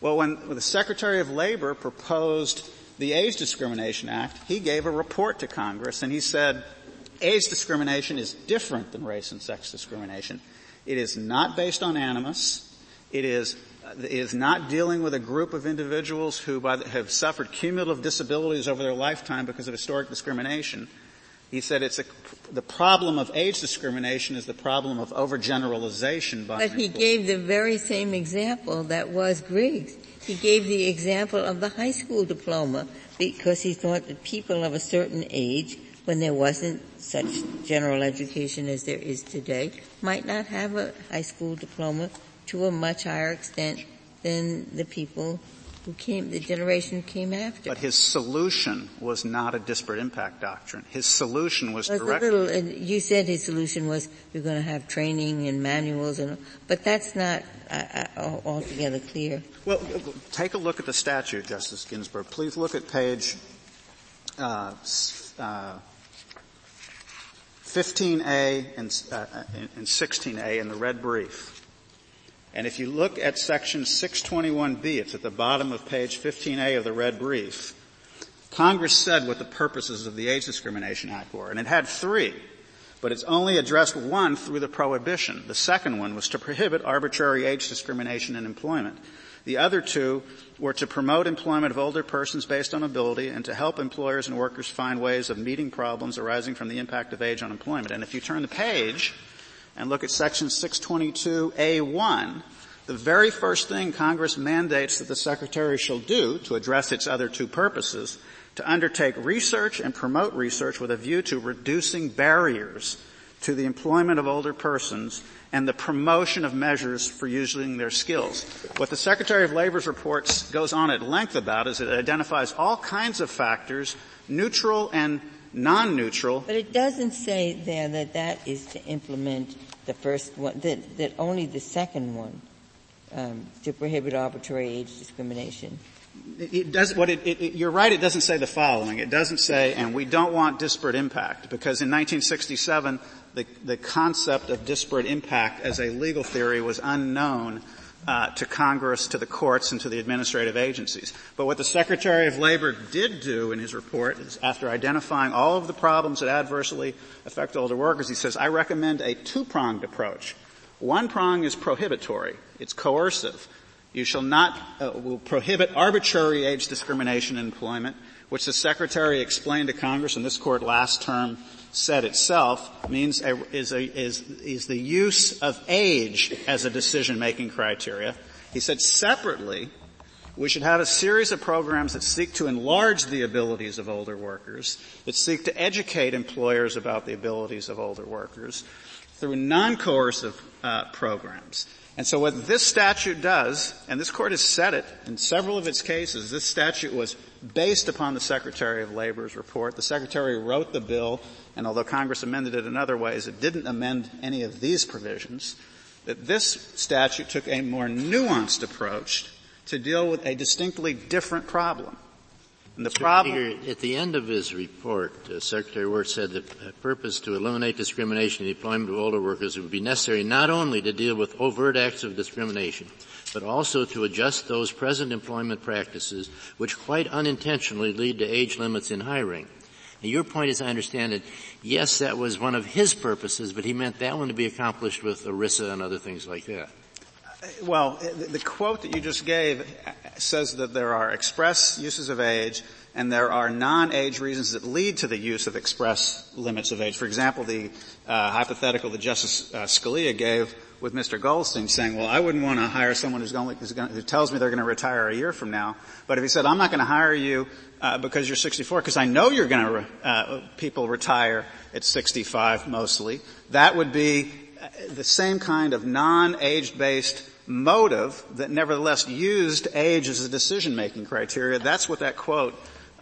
Well, when the Secretary of Labor proposed the Age Discrimination Act, he gave a report to Congress and he said, age discrimination is different than race and sex discrimination. It is not based on animus. It is is not dealing with a group of individuals who the, have suffered cumulative disabilities over their lifetime because of historic discrimination. He said it's a, the problem of age discrimination is the problem of overgeneralization by. But he gave the very same example that was Griggs. He gave the example of the high school diploma because he thought that people of a certain age, when there wasn't such general education as there is today, might not have a high school diploma to a much higher extent than the people who came, the generation who came after. But his solution was not a disparate impact doctrine. His solution was, was you said his solution was we're going to have training and manuals, and but that's not uh, uh, altogether clear. Well, take a look at the statute, Justice Ginsburg. Please look at page uh, 15A uh, and, uh, and 16A in the red brief. And if you look at section 621B, it's at the bottom of page 15A of the red brief, Congress said what the purposes of the Age Discrimination Act were, and it had three, but it's only addressed one through the prohibition. The second one was to prohibit arbitrary age discrimination in employment. The other two were to promote employment of older persons based on ability and to help employers and workers find ways of meeting problems arising from the impact of age on employment. And if you turn the page and look at section 622A1, the very first thing Congress mandates that the Secretary shall do to address its other two purposes, to undertake research and promote research with a view to reducing barriers to the employment of older persons and the promotion of measures for using their skills. What the Secretary of Labor's reports goes on at length about is it identifies all kinds of factors, neutral and non-neutral. But it doesn't say there that that is to implement the first one, that, that only the second one um, to prohibit arbitrary age discrimination. It does what it, it, it, you're right. It doesn't say the following. It doesn't say, and we don't want disparate impact because in 1967 the, the concept of disparate impact as a legal theory was unknown uh, to Congress, to the courts, and to the administrative agencies. But what the Secretary of Labor did do in his report is, after identifying all of the problems that adversely affect older workers, he says, "I recommend a two-pronged approach. One prong is prohibitory; it's coercive. You shall not uh, will prohibit arbitrary age discrimination in employment, which the Secretary explained to Congress and this Court last term." Said itself means a, is, a, is, is the use of age as a decision-making criteria. He said separately, we should have a series of programs that seek to enlarge the abilities of older workers, that seek to educate employers about the abilities of older workers through non-coercive uh, programs. And so what this statute does, and this court has said it in several of its cases, this statute was based upon the Secretary of Labor's report. The Secretary wrote the bill and although Congress amended it in other ways, it didn't amend any of these provisions, that this statute took a more nuanced approach to deal with a distinctly different problem. And the Mr. problem at the end of his report, uh, Secretary Wirtz said that the purpose to eliminate discrimination in the employment of older workers would be necessary not only to deal with overt acts of discrimination, but also to adjust those present employment practices which quite unintentionally lead to age limits in hiring. Now your point, as I understand it, yes, that was one of his purposes, but he meant that one to be accomplished with ERISA and other things like that. Well, the quote that you just gave says that there are express uses of age and there are non-age reasons that lead to the use of express limits of age. For example, the uh, hypothetical that Justice uh, Scalia gave with Mr. Goldstein saying, well, I wouldn't want to hire someone who's going, who's going, who tells me they're going to retire a year from now. But if he said, I'm not going to hire you uh, because you're 64, because I know you're going to, re- uh, people retire at 65 mostly, that would be uh, the same kind of non-age based motive that nevertheless used age as a decision-making criteria. That's what that quote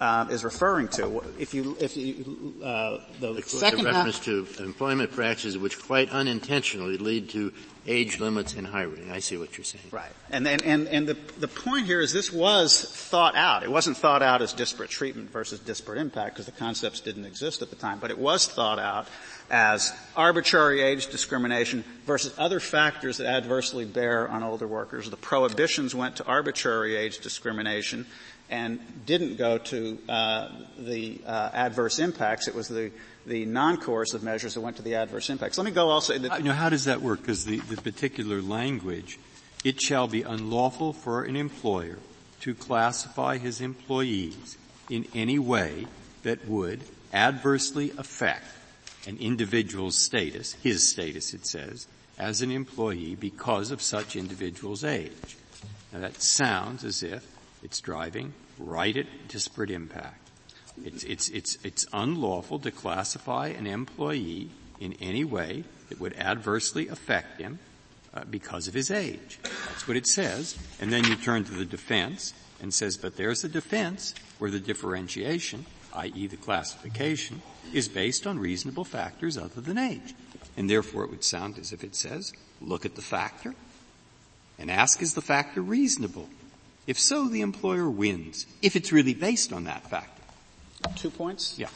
uh, is referring to. If you, if you, uh, the, the second reference half, to employment practices which quite unintentionally lead to age limits in hiring. I see what you're saying. Right. And and and, and the the point here is this was thought out. It wasn't thought out as disparate treatment versus disparate impact because the concepts didn't exist at the time, but it was thought out as arbitrary age discrimination versus other factors that adversely bear on older workers. The prohibitions went to arbitrary age discrimination and didn't go to uh, the uh, adverse impacts. It was the the non-coercive measures that went to the adverse impacts. Let me go also. The, you know, how does that work? Because the, the particular language, it shall be unlawful for an employer to classify his employees in any way that would adversely affect an individual's status, his status it says, as an employee because of such individual's age. Now that sounds as if it's driving right at disparate impact. It's, it's, it's, it's unlawful to classify an employee in any way that would adversely affect him uh, because of his age. That's what it says. And then you turn to the defense and says, but there's a defense where the differentiation, i.e. the classification, is based on reasonable factors other than age. And therefore it would sound as if it says, look at the factor and ask is the factor reasonable? If so, the employer wins, if it's really based on that factor. Two points? Yeah.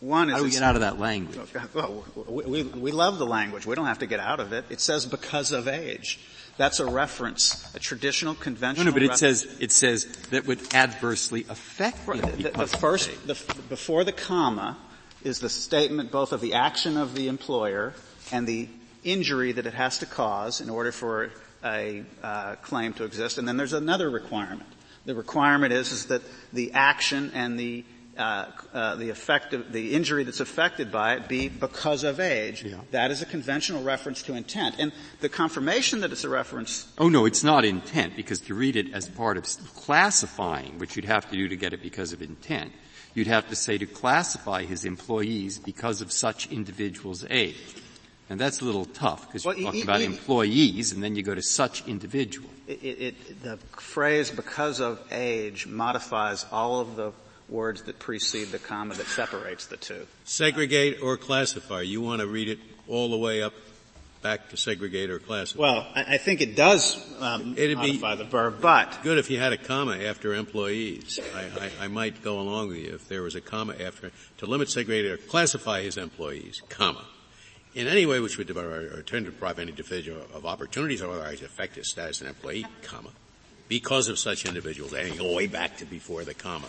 One is How do we get out of that language? Oh, well, we, we, we love the language. We don't have to get out of it. It says because of age. That's a reference, a traditional conventional. No, no, but it says it says that would adversely affect the, the, the first, the, before the comma is the statement both of the action of the employer and the injury that it has to cause in order for a uh, claim to exist. And then there's another requirement. The requirement is, is that the action and the uh, uh, the effect the injury that's affected by it be because of age. Yeah. That is a conventional reference to intent. And the confirmation that it's a reference. Oh no, it's not intent because to read it as part of classifying, which you'd have to do to get it because of intent, you'd have to say to classify his employees because of such individual's age. And that's a little tough because well, you talk about employees and then you go to such individual. It, it, the phrase because of age modifies all of the words that precede the comma that separates the two. Segregate or classify. You want to read it all the way up back to segregate or classify. Well, I, think it does um, It'd modify be the verb, but good if you had a comma after employees. I, I, I, might go along with you if there was a comma after to limit, segregate, or classify his employees, comma. In any way which would deprive or tend to deprive any individual of opportunities or otherwise affect his status as an employee, comma, because of such individuals, and go way back to before the comma.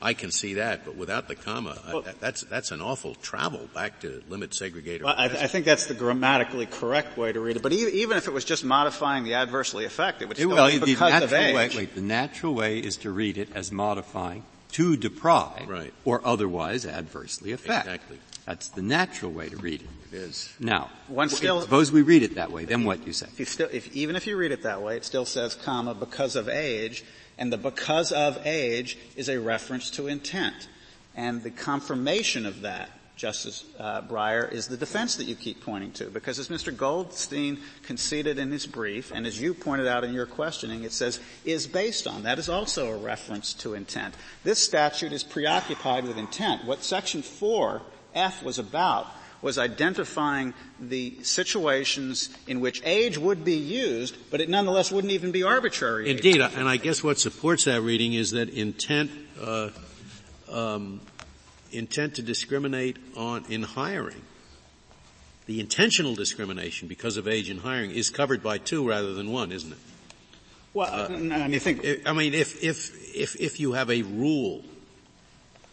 I can see that, but without the comma, well, I, that's that's an awful travel back to limit segregator. Well, I, I, think that's the grammatically correct way to read it. But even, even if it was just modifying the adversely affect, it would still well, be because of age. Way, wait, the natural way is to read it as modifying to deprive right. or otherwise adversely affect. Exactly. That's the natural way to read it. It is. Now, One still, suppose we read it that way, then what do you say? If you still, if, even if you read it that way, it still says comma because of age, and the because of age is a reference to intent. And the confirmation of that, Justice uh, Breyer, is the defense that you keep pointing to. Because as Mr. Goldstein conceded in his brief, and as you pointed out in your questioning, it says, is based on. That is also a reference to intent. This statute is preoccupied with intent. What section 4F was about was identifying the situations in which age would be used, but it nonetheless wouldn't even be arbitrary. Indeed, and I guess what supports that reading is that intent, uh, um, intent to discriminate on in hiring, the intentional discrimination because of age in hiring is covered by two rather than one, isn't it? Well, uh, I mean, think. I mean, if if if if you have a rule,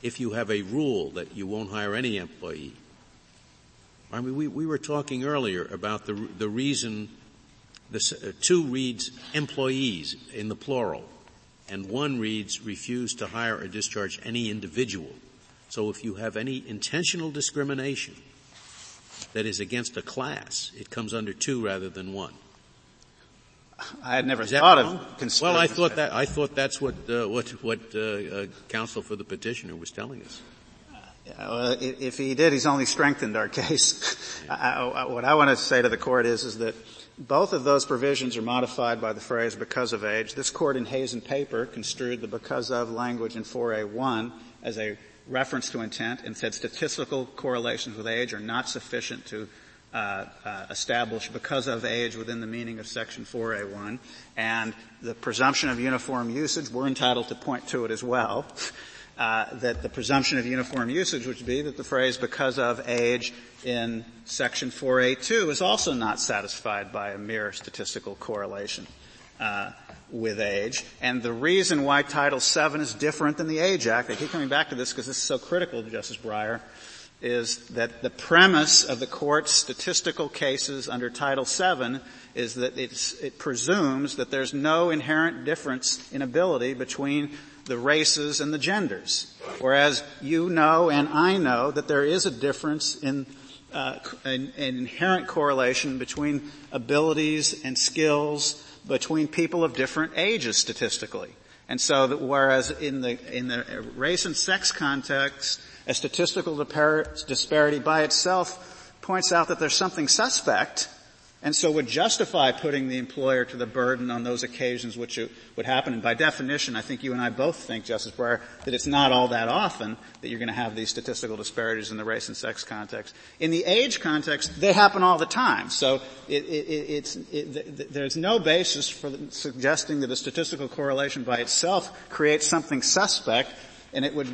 if you have a rule that you won't hire any employee I mean, we, we were talking earlier about the, the reason the uh, two reads employees in the plural, and one reads refuse to hire or discharge any individual. So if you have any intentional discrimination that is against a class, it comes under two rather than one. I had never thought of Well, I thought that I thought that's what uh, what what uh, uh, counsel for the petitioner was telling us. Well, if he did, he's only strengthened our case. I, what I want to say to the court is, is that both of those provisions are modified by the phrase because of age. This court in Hazen Paper construed the because of language in 4A1 as a reference to intent and said statistical correlations with age are not sufficient to uh, uh, establish because of age within the meaning of section 4A1 and the presumption of uniform usage, we're entitled to point to it as well. Uh, that the presumption of uniform usage would be that the phrase because of age in section 4A2 is also not satisfied by a mere statistical correlation uh, with age. And the reason why Title VII is different than the Age Act, I keep coming back to this because this is so critical to Justice Breyer, is that the premise of the court's statistical cases under Title VII is that it presumes that there's no inherent difference in ability between the races and the genders. Whereas you know and I know that there is a difference in uh, an, an inherent correlation between abilities and skills between people of different ages statistically. And so that whereas in the, in the race and sex context, a statistical disparity by itself points out that there's something suspect, and so would justify putting the employer to the burden on those occasions which would happen. And by definition, I think you and I both think, Justice Breyer, that it's not all that often that you're going to have these statistical disparities in the race and sex context. In the age context, they happen all the time. So it, it, it, there's no basis for suggesting that a statistical correlation by itself creates something suspect and it would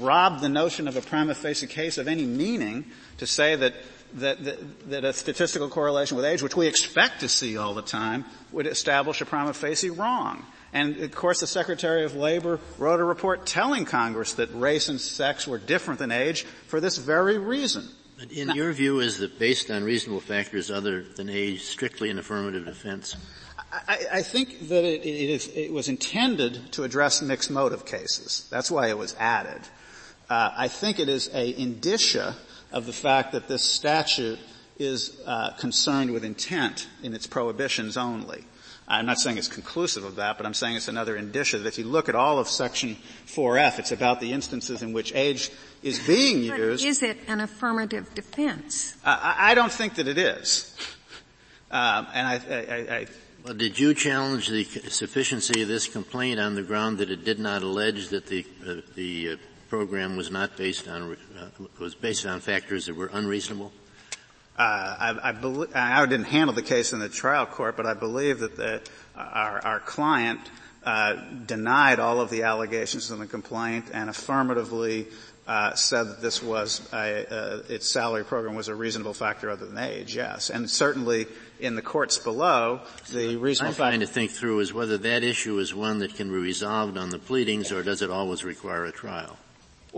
rob the notion of a prima facie case of any meaning to say that that, that, that, a statistical correlation with age, which we expect to see all the time, would establish a prima facie wrong. And of course the Secretary of Labor wrote a report telling Congress that race and sex were different than age for this very reason. But in your view, is that based on reasonable factors other than age strictly an affirmative defense? I, I think that it, it, is, it, was intended to address mixed motive cases. That's why it was added. Uh, I think it is a indicia of the fact that this statute is uh, concerned with intent in its prohibitions only. I'm not saying it's conclusive of that, but I'm saying it's another indicia that if you look at all of section 4F, it's about the instances in which age is being used. But is it an affirmative defense? Uh, I, I, don't think that it is. Um, and I, I, I well, did you challenge the sufficiency of this complaint on the ground that it did not allege that the uh, the uh, program was not based on uh, was based on factors that were unreasonable? Uh, I, I, believe, I didn't handle the case in the trial court, but I believe that the, our, our, client uh, denied all of the allegations in the complaint and affirmatively uh, said that this was a, uh, its salary program was a reasonable factor other than age. Yes, and certainly in the courts below, the reasonable. I'm trying to think through is whether that issue is one that can be resolved on the pleadings, or does it always require a trial?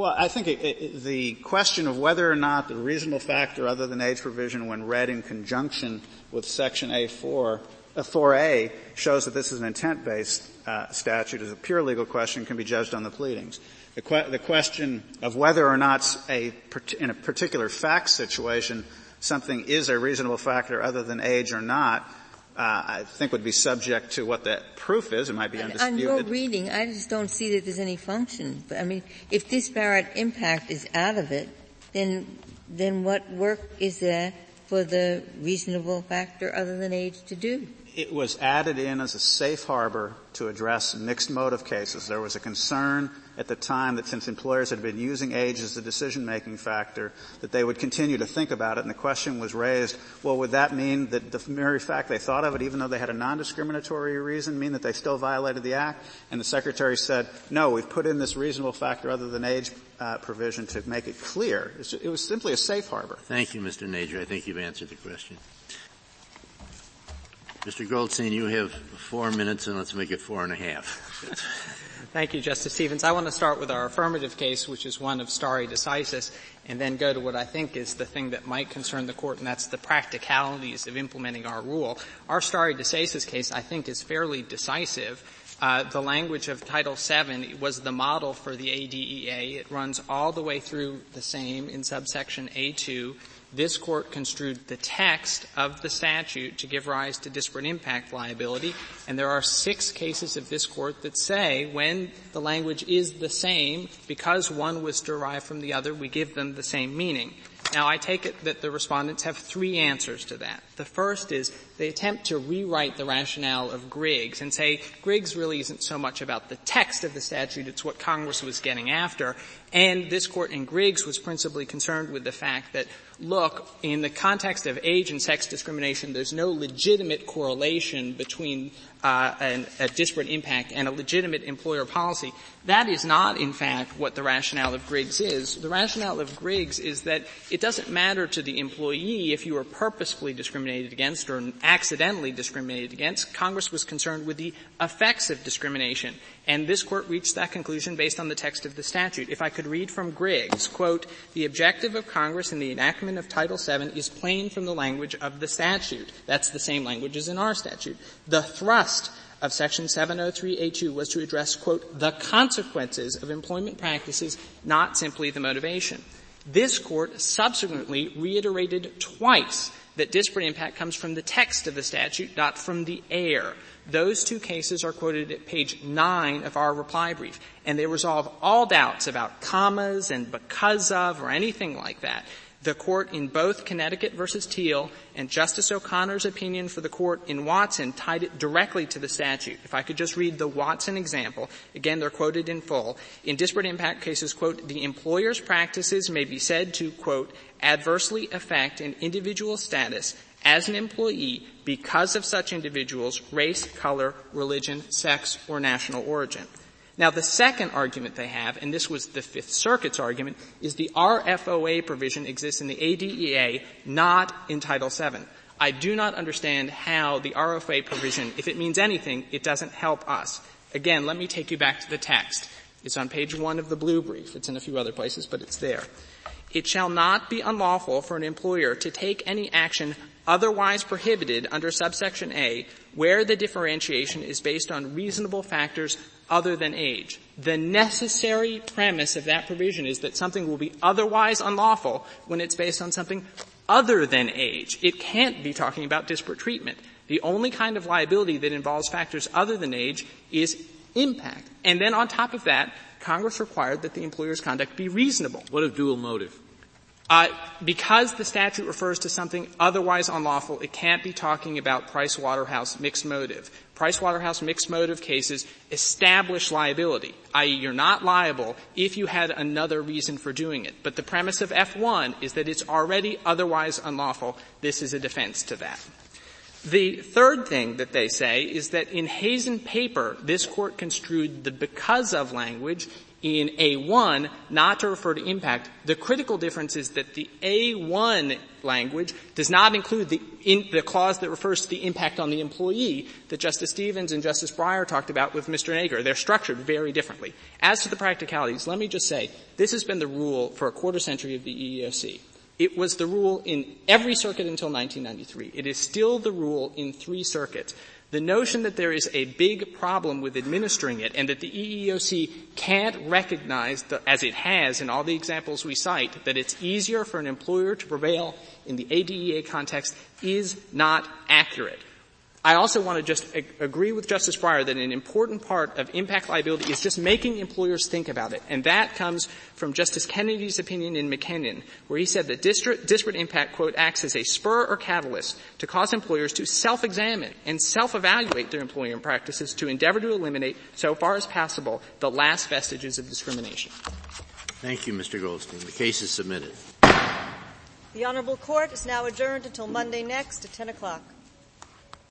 Well, I think it, it, the question of whether or not the reasonable factor other than age provision when read in conjunction with section A4, uh, 4A shows that this is an intent-based uh, statute is a pure legal question can be judged on the pleadings. The, que- the question of whether or not a, in a particular fact situation something is a reasonable factor other than age or not uh, I think would be subject to what that proof is. It might be undisputed. On your reading, I just don't see that there's any function. But I mean, if disparate impact is out of it, then then what work is there for the reasonable factor other than age to do? It was added in as a safe harbor to address mixed motive cases. There was a concern at the time that since employers had been using age as the decision-making factor, that they would continue to think about it. And the question was raised, well, would that mean that the very fact they thought of it, even though they had a non-discriminatory reason, mean that they still violated the act? And the secretary said, no, we've put in this reasonable factor other than age uh, provision to make it clear. It was simply a safe harbor. Thank you, Mr. Nager. I think you've answered the question. Mr. Goldstein, you have four minutes and let's make it four and a half. Thank you, Justice Stevens. I want to start with our affirmative case, which is one of stare decisis, and then go to what I think is the thing that might concern the court, and that's the practicalities of implementing our rule. Our stare decisis case, I think, is fairly decisive. Uh, the language of Title VII was the model for the ADEA. It runs all the way through the same in subsection A2 this court construed the text of the statute to give rise to disparate impact liability, and there are six cases of this court that say when the language is the same, because one was derived from the other, we give them the same meaning. Now I take it that the respondents have three answers to that. The first is they attempt to rewrite the rationale of Griggs and say Griggs really isn't so much about the text of the statute, it's what Congress was getting after. And this court in Griggs was principally concerned with the fact that, look, in the context of age and sex discrimination, there's no legitimate correlation between uh, an, a disparate impact and a legitimate employer policy. That is not, in fact, what the rationale of Griggs is. The rationale of Griggs is that it doesn't matter to the employee if you were purposefully discriminated against or accidentally discriminated against. Congress was concerned with the effects of discrimination. And this court reached that conclusion based on the text of the statute. If I could read from Griggs, quote, the objective of Congress in the enactment of Title VII is plain from the language of the statute. That's the same language as in our statute. The thrust of section 703A2 was to address, quote, the consequences of employment practices, not simply the motivation. This court subsequently reiterated twice that disparate impact comes from the text of the statute, not from the air. Those two cases are quoted at page 9 of our reply brief, and they resolve all doubts about commas and because of or anything like that. The court in both Connecticut versus Teal and Justice O'Connor's opinion for the court in Watson tied it directly to the statute. If I could just read the Watson example, again they're quoted in full. In disparate impact cases, quote, the employer's practices may be said to, quote, adversely affect an individual's status as an employee because of such individuals' race, color, religion, sex, or national origin. Now the second argument they have, and this was the Fifth Circuit's argument, is the RFOA provision exists in the ADEA, not in Title VII. I do not understand how the RFOA provision, if it means anything, it doesn't help us. Again, let me take you back to the text. It's on page one of the blue brief. It's in a few other places, but it's there. it shall not be unlawful for an employer to take any action otherwise prohibited under subsection A where the differentiation is based on reasonable factors other than age. The necessary premise of that provision is that something will be otherwise unlawful when it's based on something other than age. It can't be talking about disparate treatment. The only kind of liability that involves factors other than age is impact. And then on top of that, Congress required that the employer's conduct be reasonable. What of dual motive? Uh, because the statute refers to something otherwise unlawful, it can't be talking about Price Waterhouse mixed motive. Price Waterhouse mixed motive cases establish liability, i.e. you're not liable if you had another reason for doing it. But the premise of F1 is that it's already otherwise unlawful. This is a defense to that. The third thing that they say is that in Hazen paper, this court construed the because of language in A1 not to refer to impact. The critical difference is that the A1 language does not include the, in, the clause that refers to the impact on the employee that Justice Stevens and Justice Breyer talked about with Mr. Nager. They're structured very differently. As to the practicalities, let me just say, this has been the rule for a quarter century of the EEOC. It was the rule in every circuit until 1993. It is still the rule in three circuits. The notion that there is a big problem with administering it and that the EEOC can't recognize, the, as it has in all the examples we cite, that it's easier for an employer to prevail in the ADEA context is not accurate. I also want to just ag- agree with Justice Breyer that an important part of impact liability is just making employers think about it. And that comes from Justice Kennedy's opinion in McKennon, where he said that disparate, disparate impact, quote, acts as a spur or catalyst to cause employers to self-examine and self-evaluate their employment practices to endeavor to eliminate, so far as possible, the last vestiges of discrimination. Thank you, Mr. Goldstein. The case is submitted. The Honorable Court is now adjourned until Monday next at 10 o'clock.